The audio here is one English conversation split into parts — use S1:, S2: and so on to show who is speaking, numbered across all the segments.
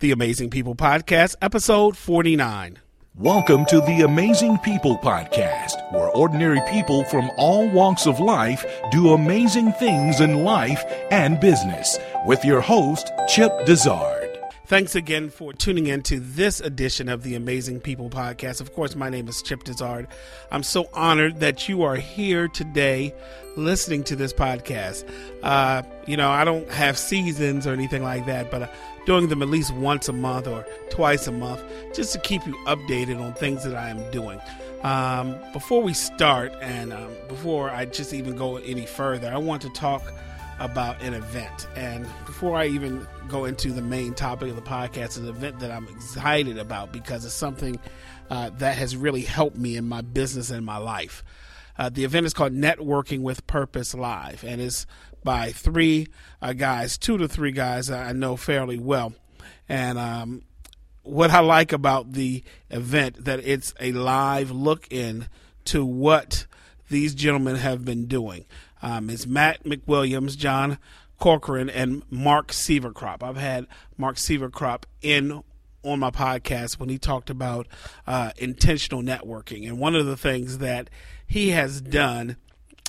S1: The Amazing People Podcast, episode 49.
S2: Welcome to the Amazing People Podcast, where ordinary people from all walks of life do amazing things in life and business, with your host, Chip Dizard.
S1: Thanks again for tuning in to this edition of the Amazing People Podcast. Of course, my name is Chip Dizard. I'm so honored that you are here today listening to this podcast. Uh, you know, I don't have seasons or anything like that, but doing them at least once a month or twice a month just to keep you updated on things that I am doing. Um, before we start, and um, before I just even go any further, I want to talk about an event. And before I even go into the main topic of the podcast, an event that I'm excited about because it's something uh, that has really helped me in my business and my life. Uh, the event is called Networking with Purpose Live, and it's by three uh, guys, two to three guys I know fairly well. And um, what I like about the event that it's a live look in to what these gentlemen have been doing. Um, Matt McWilliams, John Corcoran, and Mark Sieverkropp. I've had Mark Sieverkropp in on my podcast when he talked about uh, intentional networking. And one of the things that he has done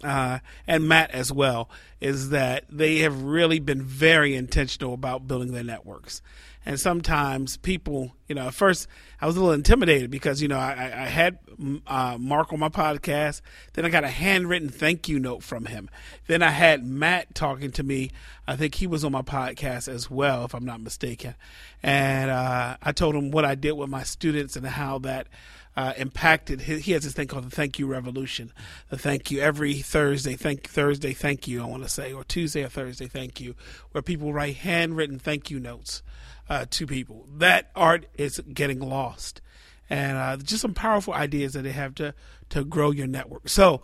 S1: uh, and Matt as well, is that they have really been very intentional about building their networks. And sometimes people, you know, at first I was a little intimidated because, you know, I, I had uh, Mark on my podcast. Then I got a handwritten thank you note from him. Then I had Matt talking to me. I think he was on my podcast as well, if I'm not mistaken. And uh, I told him what I did with my students and how that uh, impacted. He has this thing called the Thank You Revolution. The thank you every Thursday, thank Thursday, thank you. I want to say, or Tuesday or Thursday, thank you, where people write handwritten thank you notes uh, to people. That art is getting lost, and uh, just some powerful ideas that they have to to grow your network. So,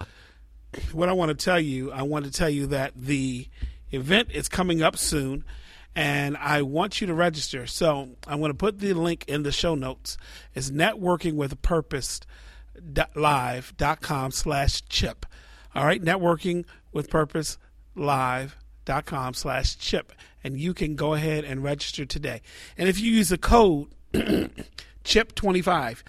S1: what I want to tell you, I want to tell you that the event is coming up soon and I want you to register. So I'm going to put the link in the show notes. It's networking with purpose live.com slash chip. All right, networking with purpose live.com slash chip. And you can go ahead and register today. And if you use the code chip25,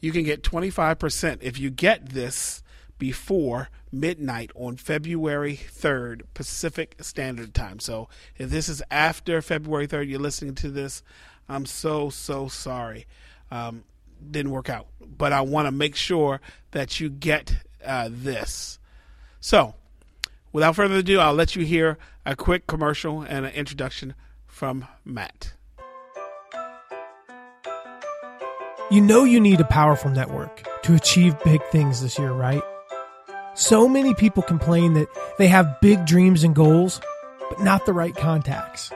S1: you can get 25% if you get this before midnight on February 3rd, Pacific Standard Time. So if this is after February 3rd, you're listening to this, I'm so, so sorry. Um, didn't work out. But I want to make sure that you get uh, this. So without further ado, I'll let you hear a quick commercial and an introduction from Matt.
S3: You know you need a powerful network to achieve big things this year, right? So many people complain that they have big dreams and goals, but not the right contacts.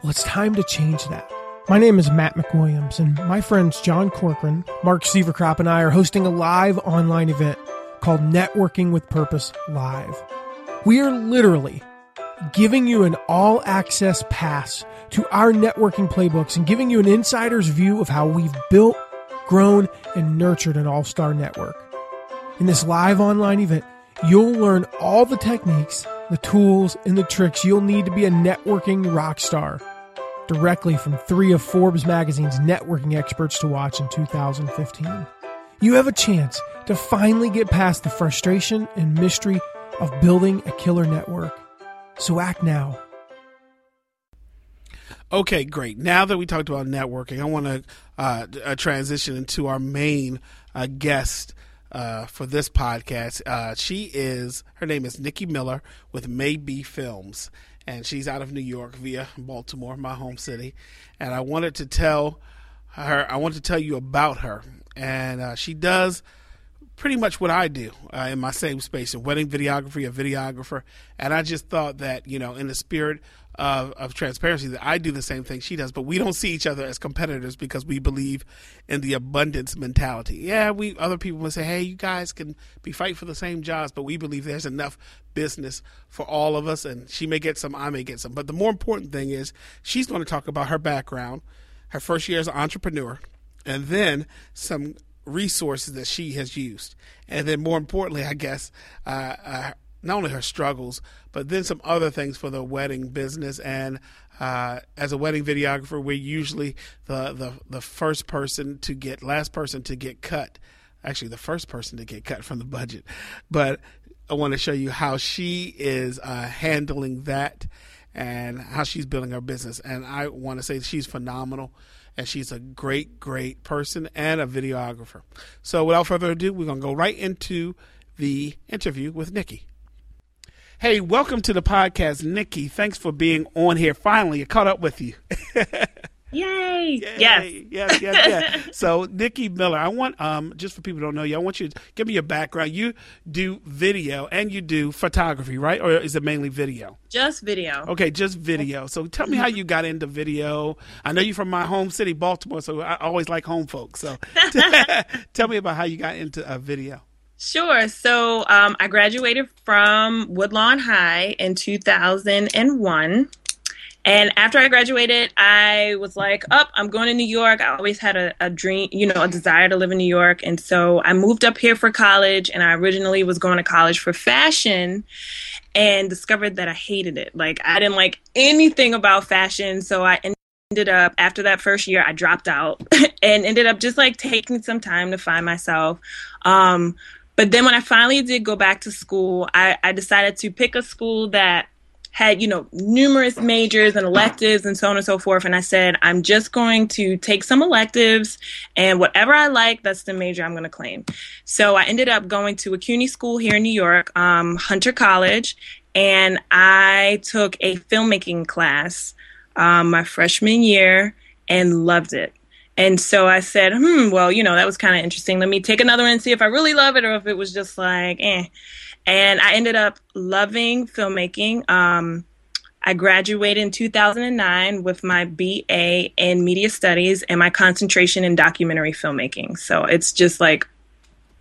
S3: Well, it's time to change that. My name is Matt McWilliams, and my friends John Corcoran, Mark Sieverkropp, and I are hosting a live online event called Networking with Purpose Live. We are literally giving you an all access pass to our networking playbooks and giving you an insider's view of how we've built, grown, and nurtured an all star network. In this live online event, You'll learn all the techniques, the tools, and the tricks you'll need to be a networking rock star directly from three of Forbes magazine's networking experts to watch in 2015. You have a chance to finally get past the frustration and mystery of building a killer network. So act now.
S1: Okay, great. Now that we talked about networking, I want to uh, uh, transition into our main uh, guest uh, for this podcast. Uh, she is her name is Nikki Miller with Maybe Films, and she's out of New York via Baltimore, my home city. And I wanted to tell her, I want to tell you about her, and uh, she does pretty much what I do uh, in my same space in wedding videography, a videographer. And I just thought that, you know, in the spirit of, of transparency, that I do the same thing she does, but we don't see each other as competitors because we believe in the abundance mentality. Yeah, we other people will say, hey, you guys can be fighting for the same jobs, but we believe there's enough business for all of us, and she may get some, I may get some. But the more important thing is she's going to talk about her background, her first year as an entrepreneur, and then some resources that she has used. And then, more importantly, I guess, uh, uh, not only her struggles, but then some other things for the wedding business. And uh, as a wedding videographer, we're usually the, the the first person to get, last person to get cut. Actually, the first person to get cut from the budget. But I want to show you how she is uh, handling that and how she's building her business. And I want to say she's phenomenal and she's a great, great person and a videographer. So without further ado, we're going to go right into the interview with Nikki. Hey, welcome to the podcast, Nikki. Thanks for being on here. Finally, I caught up with you.
S4: Yay!
S1: Yay.
S4: Yes.
S1: yes, yes, yes. so, Nikki Miller, I want um just for people who don't know you, I want you to give me your background. You do video and you do photography, right? Or is it mainly video?
S4: Just video.
S1: Okay, just video. So, tell me how you got into video. I know you're from my home city, Baltimore, so I always like home folks. So, tell me about how you got into a video.
S4: Sure. So um, I graduated from Woodlawn High in 2001. And after I graduated, I was like, up, oh, I'm going to New York. I always had a, a, dream, you know, a desire to live in New York. And so I moved up here for college. And I originally was going to college for fashion and discovered that I hated it. Like, I didn't like anything about fashion. So I ended up, after that first year, I dropped out and ended up just like taking some time to find myself. Um, but then when I finally did go back to school, I, I decided to pick a school that had you know numerous majors and electives and so on and so forth. And i said i'm just going to take some electives and whatever i like that's the major i'm going to claim. So i ended up going to a cuny school here in new york um, hunter college and i took a filmmaking class um, my freshman year and loved it and so I said, hmm, well, you know, that was kind of interesting. Let me take another one and see if I really love it or if it was just like, eh. And I ended up loving filmmaking. Um, I graduated in 2009 with my BA in media studies and my concentration in documentary filmmaking. So it's just like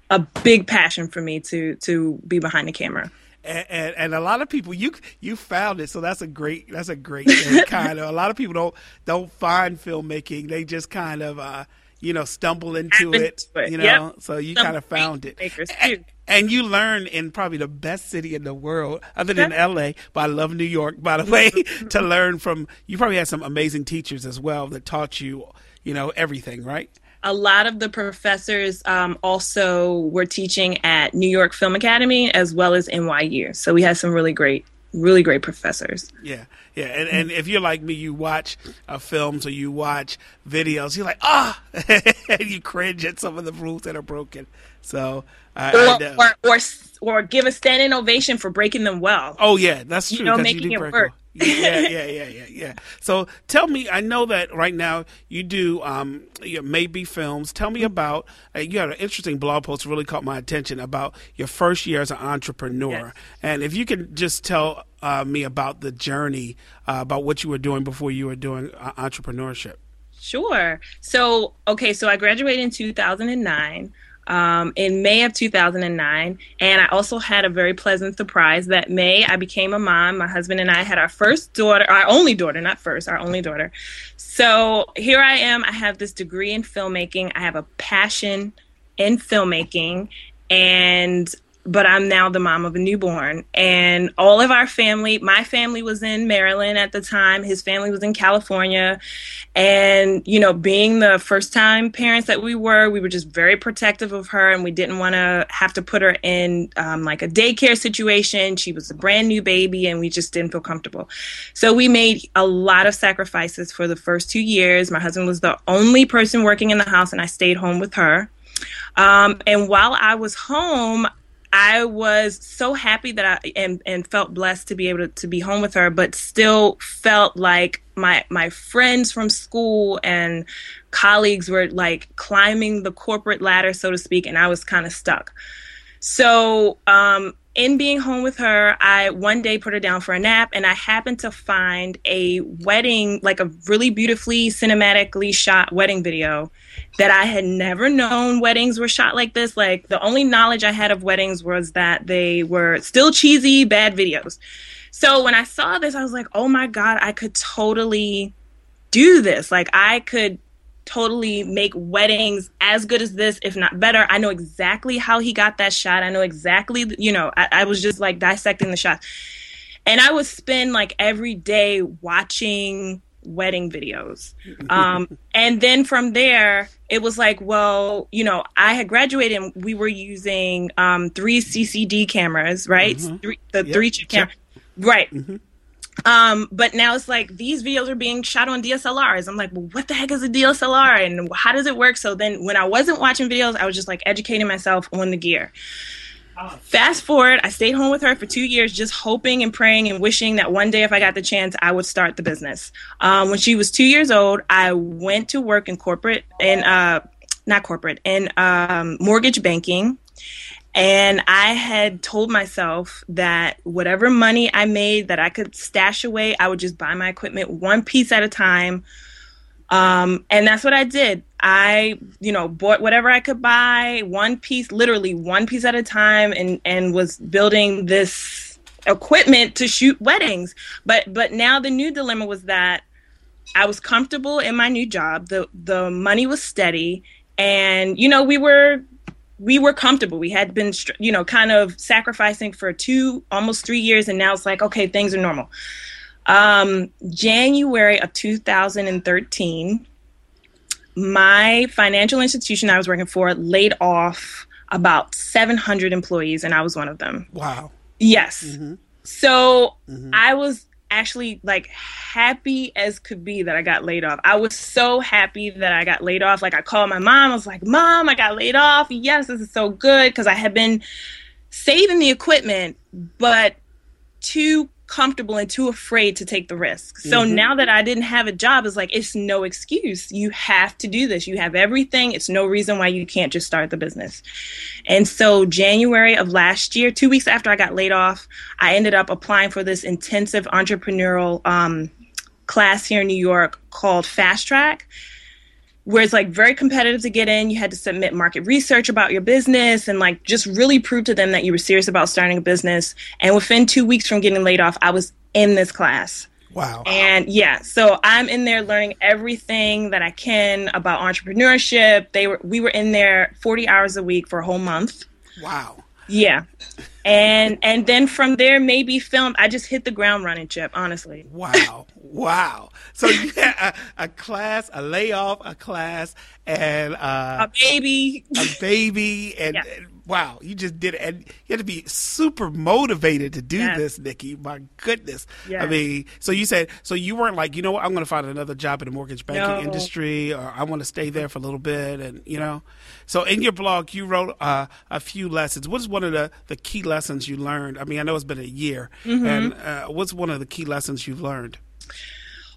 S4: a big passion for me to to be behind the camera
S1: and, and, and, a lot of people you you found it. So that's a great that's a great thing, kind of. A lot of people don't don't find filmmaking. They just kind of uh you know stumble into it, it, you know? Yep. so you Some kind of found it. and, and, you learn in probably the best city in the world other than LA but I love New York by the way to learn from you probably had some amazing teachers as well that taught you you know everything right
S4: a lot of the professors um, also were teaching at New York Film Academy as well as NYU. So we had some really great, really great professors.
S1: Yeah, yeah. And, and if you're like me, you watch uh, films or you watch videos, you're like, ah, oh! and you cringe at some of the rules that are broken. So,
S4: I, or, I or, or, or give a standing ovation for breaking them well.
S1: Oh yeah, that's true.
S4: You know, making you it work
S1: yeah, yeah, yeah, yeah, yeah. So tell me, I know that right now you do um, your maybe films. Tell me about uh, you had an interesting blog post really caught my attention about your first year as an entrepreneur, yes. and if you can just tell uh, me about the journey, uh, about what you were doing before you were doing uh, entrepreneurship.
S4: Sure. So okay, so I graduated in two thousand and nine um, in May of 2009. And I also had a very pleasant surprise that May I became a mom. My husband and I had our first daughter, our only daughter, not first, our only daughter. So here I am. I have this degree in filmmaking, I have a passion in filmmaking. And but I'm now the mom of a newborn. And all of our family, my family was in Maryland at the time, his family was in California. And, you know, being the first time parents that we were, we were just very protective of her and we didn't want to have to put her in um, like a daycare situation. She was a brand new baby and we just didn't feel comfortable. So we made a lot of sacrifices for the first two years. My husband was the only person working in the house and I stayed home with her. Um, and while I was home, I was so happy that I and, and felt blessed to be able to, to be home with her, but still felt like my my friends from school and colleagues were like climbing the corporate ladder, so to speak, and I was kind of stuck. So um, in being home with her, I one day put her down for a nap and I happened to find a wedding, like a really beautifully cinematically shot wedding video that I had never known weddings were shot like this. Like the only knowledge I had of weddings was that they were still cheesy, bad videos. So when I saw this, I was like, oh my God, I could totally do this. Like I could totally make weddings as good as this, if not better. I know exactly how he got that shot. I know exactly, you know, I, I was just like dissecting the shot. And I would spend like every day watching wedding videos. Um, and then from there, it was like, well, you know, I had graduated and we were using um, three CCD cameras, right? Mm-hmm. Three, the yep. three camera, right? Mm-hmm. Um, but now it's like these videos are being shot on DSLRs. I'm like, well, what the heck is a DSLR and how does it work? So then when I wasn't watching videos, I was just like educating myself on the gear. Fast forward, I stayed home with her for two years, just hoping and praying and wishing that one day, if I got the chance, I would start the business. Um, when she was two years old, I went to work in corporate and uh, not corporate in um, mortgage banking. And I had told myself that whatever money I made that I could stash away, I would just buy my equipment one piece at a time. Um, and that's what I did. I, you know, bought whatever I could buy, one piece, literally one piece at a time, and and was building this equipment to shoot weddings. But but now the new dilemma was that I was comfortable in my new job. the The money was steady, and you know we were we were comfortable. We had been, you know, kind of sacrificing for two, almost three years, and now it's like, okay, things are normal. Um, January of 2013, my financial institution I was working for laid off about 700 employees, and I was one of them.
S1: Wow.
S4: Yes. Mm-hmm. So mm-hmm. I was actually like happy as could be that I got laid off. I was so happy that I got laid off. Like I called my mom. I was like, "Mom, I got laid off. Yes, this is so good because I had been saving the equipment, but too comfortable and too afraid to take the risk. So mm-hmm. now that I didn't have a job, it's like it's no excuse. You have to do this. You have everything. It's no reason why you can't just start the business. And so January of last year, two weeks after I got laid off, I ended up applying for this intensive entrepreneurial um, class here in New York called FastTrac where it's like very competitive to get in. You had to submit market research about your business and like just really prove to them that you were serious about starting a business. And within two weeks from getting laid off, I was in this class.
S1: Wow.
S4: And yeah, so I'm in there learning everything that I can about entrepreneurship. They were we were in there 40 hours a week for a whole month.
S1: Wow.
S4: Yeah. And and then from there maybe film I just hit the ground running, Chip, honestly.
S1: Wow. Wow. So you had a, a, class, a layoff, a class, and uh,
S4: a baby,
S1: a baby, and, yeah. and, wow, you just did it. And you had to be super motivated to do yes. this, Nikki. My goodness. Yes. I mean, so you said, so you weren't like, you know what, I'm going to find another job in the mortgage banking no. industry, or I want to stay there for a little bit, and you know. So in your blog, you wrote uh, a few lessons. What is one of the the key lessons you learned? I mean, I know it's been a year, mm-hmm. and uh, what's one of the key lessons you've learned?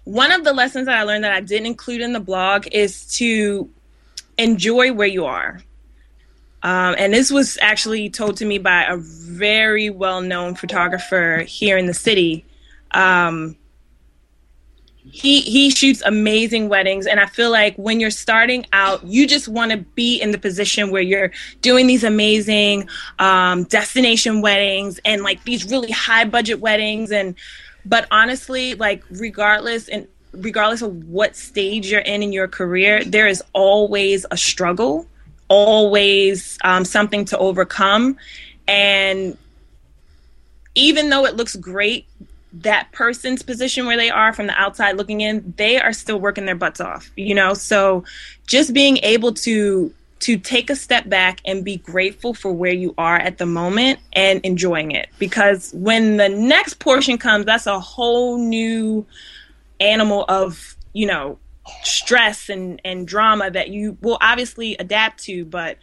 S4: One of the lessons that I learned that I didn't include in the blog is to enjoy where you are. Um, and this was actually told to me by a very well known photographer here in the city. Um, he he shoots amazing weddings and i feel like when you're starting out you just want to be in the position where you're doing these amazing um, destination weddings and like these really high budget weddings and but honestly, like regardless and regardless of what stage you're in in your career, there is always a struggle, always um, something to overcome, and even though it looks great that person's position where they are from the outside looking in, they are still working their butts off, you know? So just being able to to take a step back and be grateful for where you are at the moment and enjoying it. Because when the next portion comes, that's a whole new animal of, you know, stress and, and drama that you will obviously adapt to. But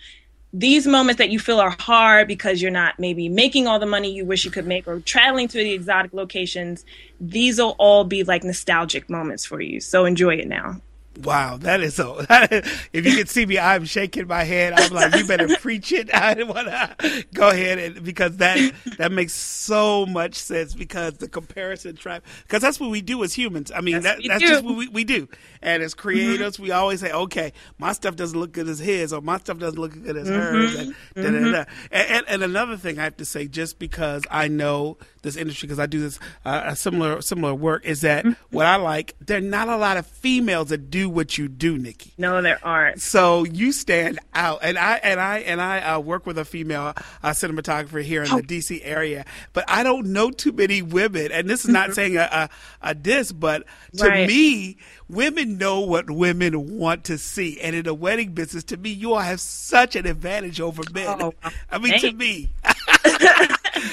S4: these moments that you feel are hard because you're not maybe making all the money you wish you could make or traveling to the exotic locations, these will all be like nostalgic moments for you. So enjoy it now.
S1: Wow, that is so. if you can see me, I'm shaking my head. I'm like, you better preach it. I want to go ahead and because that that makes so much sense because the comparison trap because that's what we do as humans. I mean, yes, that, that's do. just what we, we do. And as creators, mm-hmm. we always say, okay, my stuff doesn't look good as his, or my stuff doesn't look good as mm-hmm. hers, and, mm-hmm. and, and, and another thing I have to say, just because I know this industry because I do this uh, a similar similar work, is that mm-hmm. what I like. There are not a lot of females that do do what you do, Nikki.
S4: No, there aren't.
S1: So you stand out, and I and I and I uh, work with a female uh, cinematographer here in oh. the DC area, but I don't know too many women. And this is not mm-hmm. saying a, a, a diss, but to right. me, women know what women want to see, and in the wedding business, to me, you all have such an advantage over men. Oh, I mean, to me.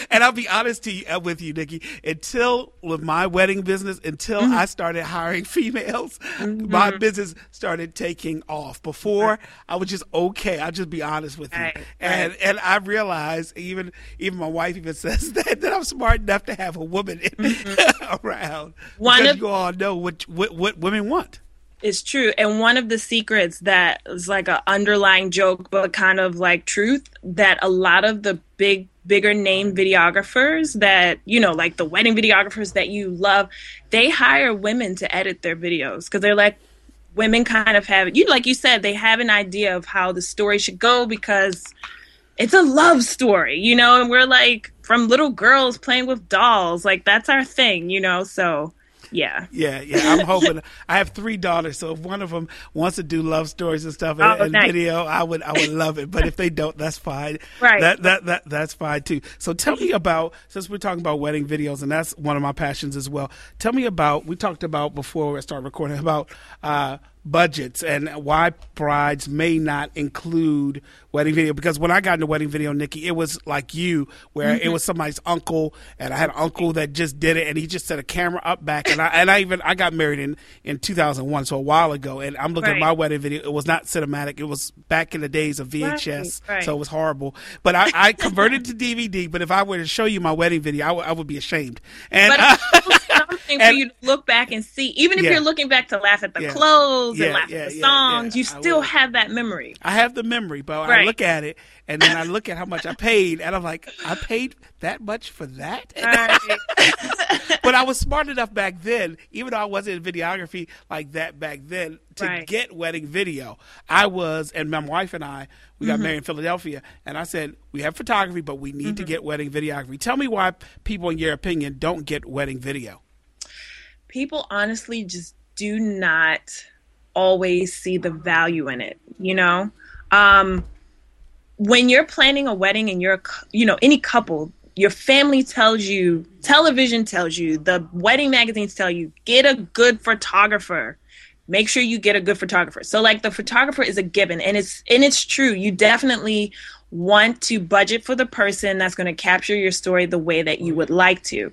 S1: and I'll be honest to you, uh, with you, Nikki. Until with my wedding business, until mm-hmm. I started hiring females, mm-hmm. my business started taking off. Before I was just okay. I'll just be honest with you. Right, and right. and I realized even even my wife even says that that I'm smart enough to have a woman mm-hmm. around. One because of you all know what, what what women want.
S4: It's true. And one of the secrets that is like an underlying joke, but kind of like truth, that a lot of the big, bigger name videographers that, you know, like the wedding videographers that you love, they hire women to edit their videos because they're like, women kind of have, you like you said, they have an idea of how the story should go because it's a love story, you know, and we're like from little girls playing with dolls, like that's our thing, you know, so yeah.
S1: Yeah, yeah. I'm hoping. I have three daughters, so if one of them wants to do love stories and stuff oh, and, nice. video, I would I would love it. But if they don't, that's fine.
S4: Right.
S1: That that that that's fine too. So tell me about since we're talking about wedding videos, and that's one of my passions as well. Tell me about we talked about before we start recording about. Uh, budgets and why brides may not include wedding video because when I got into wedding video, Nikki, it was like you, where mm-hmm. it was somebody's uncle, and I had an uncle that just did it, and he just set a camera up back, and I and I even I got married in in 2001, so a while ago, and I'm looking right. at my wedding video. It was not cinematic; it was back in the days of VHS, right. Right. so it was horrible. But I, I converted to DVD. But if I were to show you my wedding video, I, w- I would I would be ashamed. And
S4: but something and, for you to look back and see, even if yeah. you're looking back to laugh at the yeah. clothes yeah, and laugh at the songs, you still have that memory.
S1: I have the memory, but I look at it and then I look at how much I paid, and I'm like, I paid that much for that. Right. but I was smart enough back then, even though I wasn't in videography like that back then, to right. get wedding video. I was, and my wife and I, we got mm-hmm. married in Philadelphia, and I said we have photography, but we need mm-hmm. to get wedding videography. Tell me why people, in your opinion, don't get wedding video.
S4: People honestly just do not always see the value in it. You know. Um, when you're planning a wedding and you're, you know, any couple, your family tells you, television tells you, the wedding magazines tell you, get a good photographer. Make sure you get a good photographer. So like the photographer is a given and it's and it's true. You definitely want to budget for the person that's going to capture your story the way that you would like to.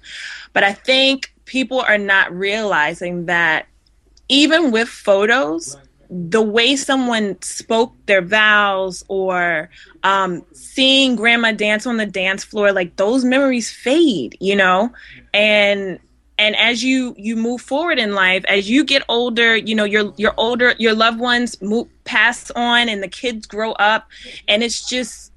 S4: But I think people are not realizing that even with photos, the way someone spoke their vows or um, seeing grandma dance on the dance floor like those memories fade you know? And and as you you move forward in life as you get older you know your your older your loved ones move pass on and the kids grow up and it's just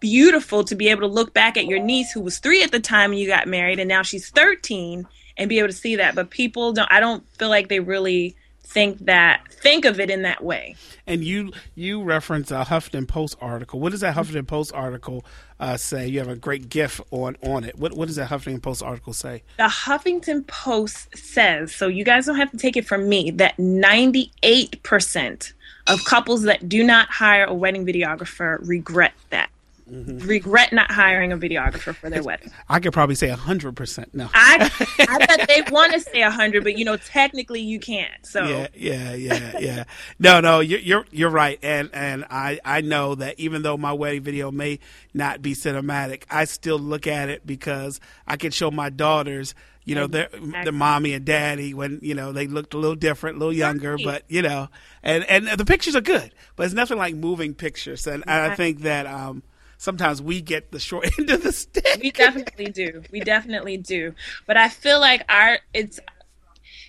S4: beautiful to be able to look back at your niece who was 3 at the time you got married and now she's 13 and be able to see that. But people don't I don't feel like they really think that think of it in that way.
S1: And you you reference a Huffington Post article. What does that Huffington Post article uh, say? You have a great GIF on on it. What what does that Huffington Post article say?
S4: The Huffington Post says so. You guys don't have to take it from me. That ninety eight percent of couples that do not hire a wedding videographer regret that mm-hmm. regret not hiring a videographer for their wedding.
S1: I could probably say hundred percent. No,
S4: I I bet they want to say hundred, but you know, technically you can't. So
S1: yeah, yeah, yeah, yeah. No, no, you're you're you're right, and and I I know that even though my wedding video may not be cinematic, I still look at it because I can show my daughters you know, their the mommy and daddy when you know they looked a little different, a little younger, but you know, and and the pictures are good, but it's nothing like moving pictures, and, and I think that um, sometimes we get the short end of the stick.
S4: We definitely do. We definitely do. But I feel like our it's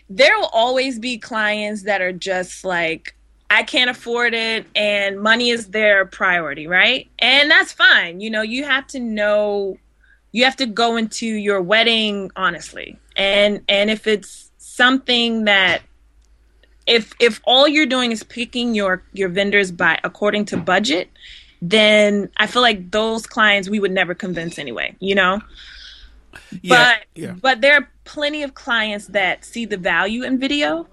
S4: there will always be clients that are just like I can't afford it and money is their priority, right? And that's fine. You know, you have to know you have to go into your wedding honestly. And and if it's something that if if all you're doing is picking your your vendors by according to budget, then I feel like those clients we would never convince anyway, you know? Yeah, but yeah. but there are plenty of clients that see the value in video.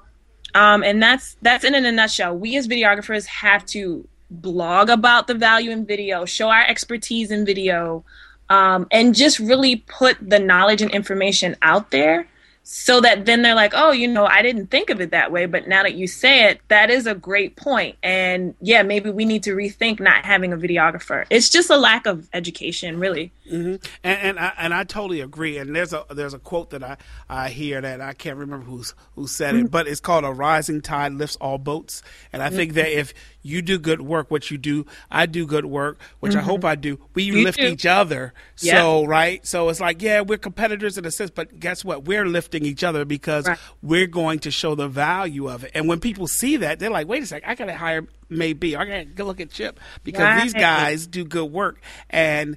S4: Um, and that's that's in, in a nutshell. We as videographers have to blog about the value in video, show our expertise in video, um, and just really put the knowledge and information out there so that then they're like, oh, you know, I didn't think of it that way, but now that you say it, that is a great point. And yeah, maybe we need to rethink not having a videographer. It's just a lack of education, really.
S1: Mm-hmm. And and I, and I totally agree. And there's a there's a quote that I, I hear that I can't remember who's who said mm-hmm. it, but it's called "A rising tide lifts all boats." And I mm-hmm. think that if you do good work, what you do, I do good work, which I hope mm-hmm. I do. We you lift do. each other. Yeah. So right, so it's like yeah, we're competitors in a sense, but guess what? We're lifting each other because right. we're going to show the value of it. And when people see that, they're like, wait a second, I got to hire maybe I got to go look at Chip because right. these guys do good work and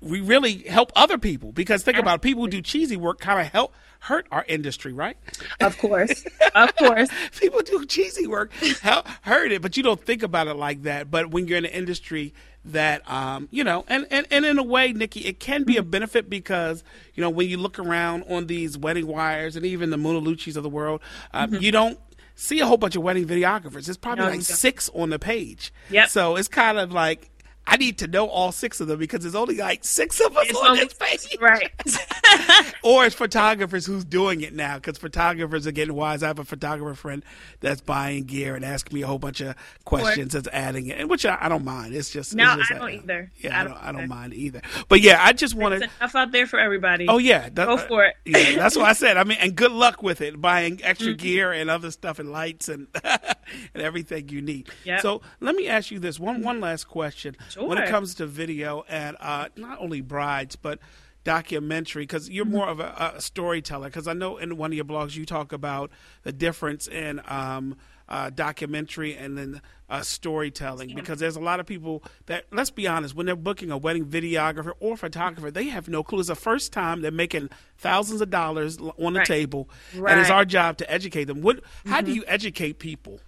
S1: we really help other people because think about it, people who do cheesy work kind of help hurt our industry, right?
S4: Of course, of course.
S1: people do cheesy work help hurt it, but you don't think about it like that. But when you're in an industry that um, you know, and, and and in a way, Nikki, it can be a mm-hmm. benefit because you know when you look around on these wedding wires and even the Munaluchi's of the world, um, mm-hmm. you don't see a whole bunch of wedding videographers. There's probably no, like six on the page.
S4: Yeah.
S1: So it's kind of like I need to know all six of them because there's only like six of us it's on this page.
S4: Right.
S1: or it's photographers who's doing it now because photographers are getting wise. I have a photographer friend that's buying gear and asking me a whole bunch of questions that's adding it, and which I, I, don't mind. It's just
S4: no,
S1: it's just
S4: I don't either.
S1: Yeah, I don't, I don't, I don't mind either. But yeah, I just wanted
S4: enough out there for everybody.
S1: Oh yeah,
S4: that, go for it.
S1: yeah, that's what I said. I mean, and good luck with it, buying extra mm-hmm. gear and other stuff and lights and and everything you need.
S4: Yep.
S1: So let me ask you this one one last question.
S4: Sure.
S1: When it comes to video and uh, not only brides, but documentary because you're more of a, a storyteller. Because I know in one of your blogs you talk about the difference in um, uh, documentary and then uh, storytelling. Because there's a lot of people that, let's be honest, when they're booking a wedding videographer or photographer, they have no clue. It's the first time they're making thousands of dollars on the
S4: right.
S1: table,
S4: right.
S1: and it's our job to educate them. What? Mm-hmm. How do mm-hmm. you educate people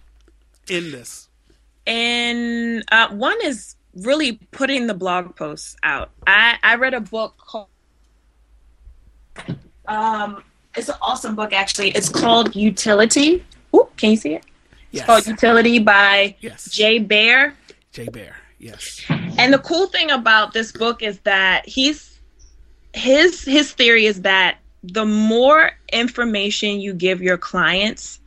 S1: in this?
S4: And uh, one is really putting the blog posts out. I, I read a book called um it's an awesome book actually. It's called Youtility. Ooh, can you see it? Yes. It's called Youtility by
S1: yes.
S4: Jay Baer.
S1: Jay Baer, yes.
S4: And the cool thing about this book is that he's his his theory is that the more information you give your clients,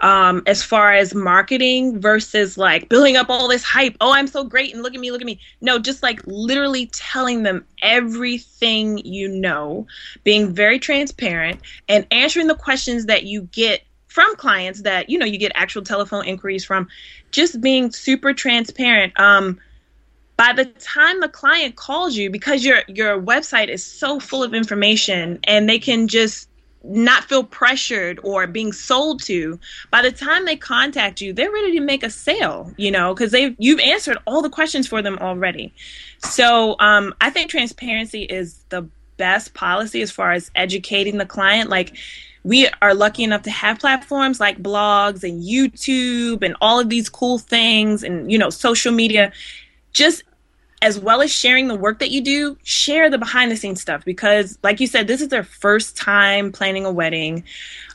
S4: um, as far as marketing versus like building up all this hype. Oh, I'm so great and look at me, look at me. No, just like literally telling them everything you know, being very transparent and answering the questions that you get from clients that you know you get actual telephone inquiries from just being super transparent um, by the time the client calls you because your your website is so full of information and they can just not feel pressured or being sold to by the time they contact you they're ready to make a sale you know because they've you've answered all the questions for them already. So um, i think transparency is the best policy as far as educating the client. Like we are lucky enough to have platforms like blogs and youtube and all of these cool things and you know social media. Just as well as sharing the work that you do, share the behind the scenes stuff because, like you said, this is their first time planning a wedding.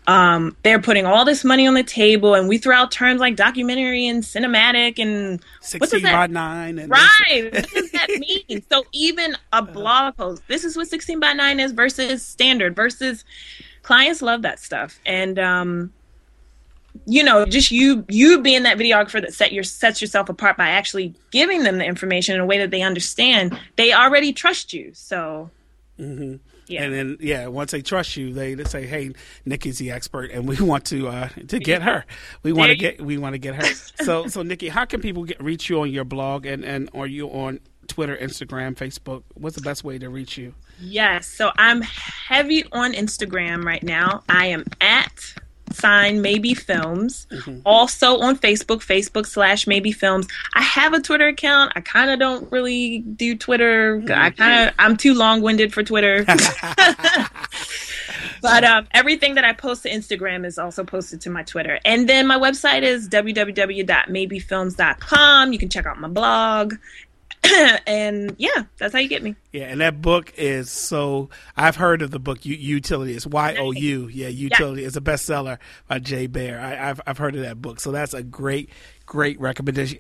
S4: Um, they're putting all this money on the table, and we throw out terms like documentary and cinematic and
S1: sixteen by nine. And
S4: right? what does that mean? So even a blog post, this is what sixteen by nine is versus standard versus clients love that stuff, and um, you know, just you you being that videographer that set your sets yourself apart by actually giving them the information in a way that they understand, they already trust you. So
S1: mm-hmm. Yeah. And then yeah, once they trust you, they, they say, "Hey, Nikki's the expert, and we want to uh, to get her. We want to get we want to get her." so so Nikki, how can people get reach you on your blog and and are you on Twitter, Instagram, Facebook? What's the best way to reach you?
S4: Yes, so I'm heavy on Instagram right now. I am at sign maybe films. Mm-hmm. also on facebook facebook slash maybe films. I have a twitter account. I kind of don't really do twitter. Mm-hmm. i kind of i'm too long-winded for twitter. But um, everything that i post to instagram is also posted to my twitter. And then my website is www.maybefilms.com you can check out my blog and yeah, that's how you get me.
S1: Yeah, and that book is so. I've heard of the book U- Youtility. It's Y O U. Yeah, Youtility. Yeah. It's a bestseller by Jay Baer. I, have I've heard of that book, so that's a great great recommendation.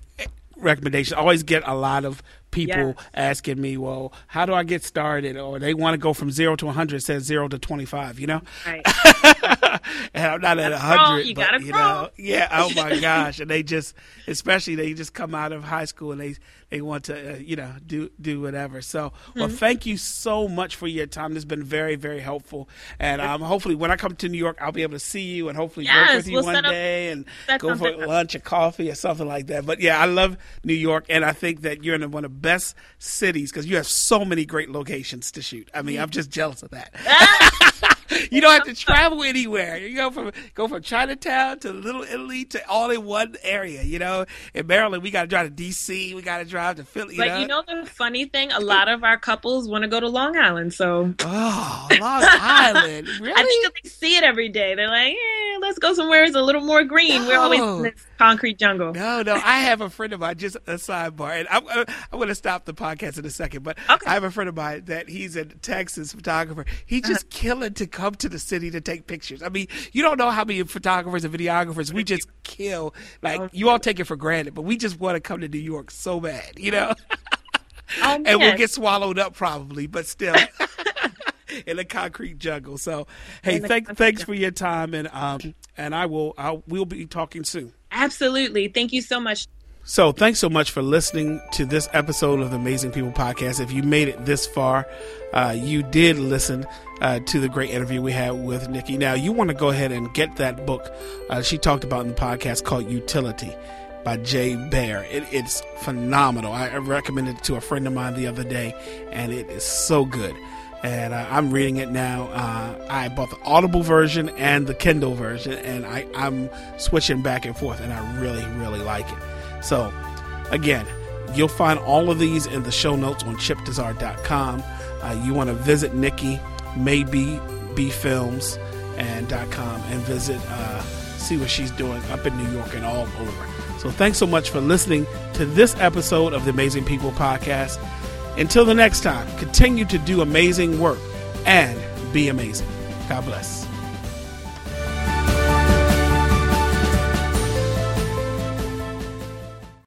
S1: Recommendation. Always get a lot of people yes. asking me, "Well, how do I get started?" Or they want to go from zero to 100. It says zero to 25. You know,
S4: right.
S1: and I'm not at 100. You but, you know, yeah. Oh my gosh! And they just, especially they just come out of high school and they they want to, uh, you know, do do whatever. So, well, mm-hmm. thank you so much for your time. This has been very very helpful. And um, hopefully, when I come to New York, I'll be able to see you and hopefully yes, work with you we'll one day and go for lunch or coffee or something like that. But yeah, I love New York, and I think that you're in one of best cities because you have so many great locations to shoot. I mean, I'm just jealous of that. you don't have to travel anywhere. You go from go from Chinatown to Little Italy to all in one area. You know, in Maryland, we got to drive to D.C. We got to drive to Philly.
S4: but
S1: know?
S4: you know the funny thing, a lot of our couples want to go to Long Island. So
S1: oh, Long Island, really? I
S4: think they see it every day. They're like, eh, let's go somewhere it's a little more green. No. We're always in this concrete jungle.
S1: No, no. I have a friend of mine. Just a sidebar, and I'm, I'm going to stop the podcast in a second. But okay. I have a friend of mine that he's a Texas photographer. He's just uh-huh. killing to come to the city to take pictures. I mean, you don't know how many photographers and videographers we just kill. Like you all take it for granted, but we just want to come to New York so bad, you know. Oh, and we'll get swallowed up probably, but still. in a concrete jungle. So, hey, thank, thanks for your time, and um, and I will, I will be talking soon.
S4: Absolutely, thank you so much.
S1: So, thanks so much for listening to this episode of the Amazing People podcast. If you made it this far, uh, you did listen uh, to the great interview we had with Nikki. Now, you want to go ahead and get that book uh, she talked about in the podcast called Youtility by Jay Baer. It, it's phenomenal. I recommended it to a friend of mine the other day, and it is so good. And uh, I'm reading it now. Uh, I bought the Audible version and the Kindle version, and I, I'm switching back and forth, and I really, really like it. So, again, you'll find all of these in the show notes on chipdizard.com. Uh, you want to visit Nikki, maybe Films and .com and visit, uh, see what she's doing up in New York and all over. So thanks so much for listening to this episode of the Amazing People Podcast. Until the next time, continue to do amazing work and be amazing. God bless.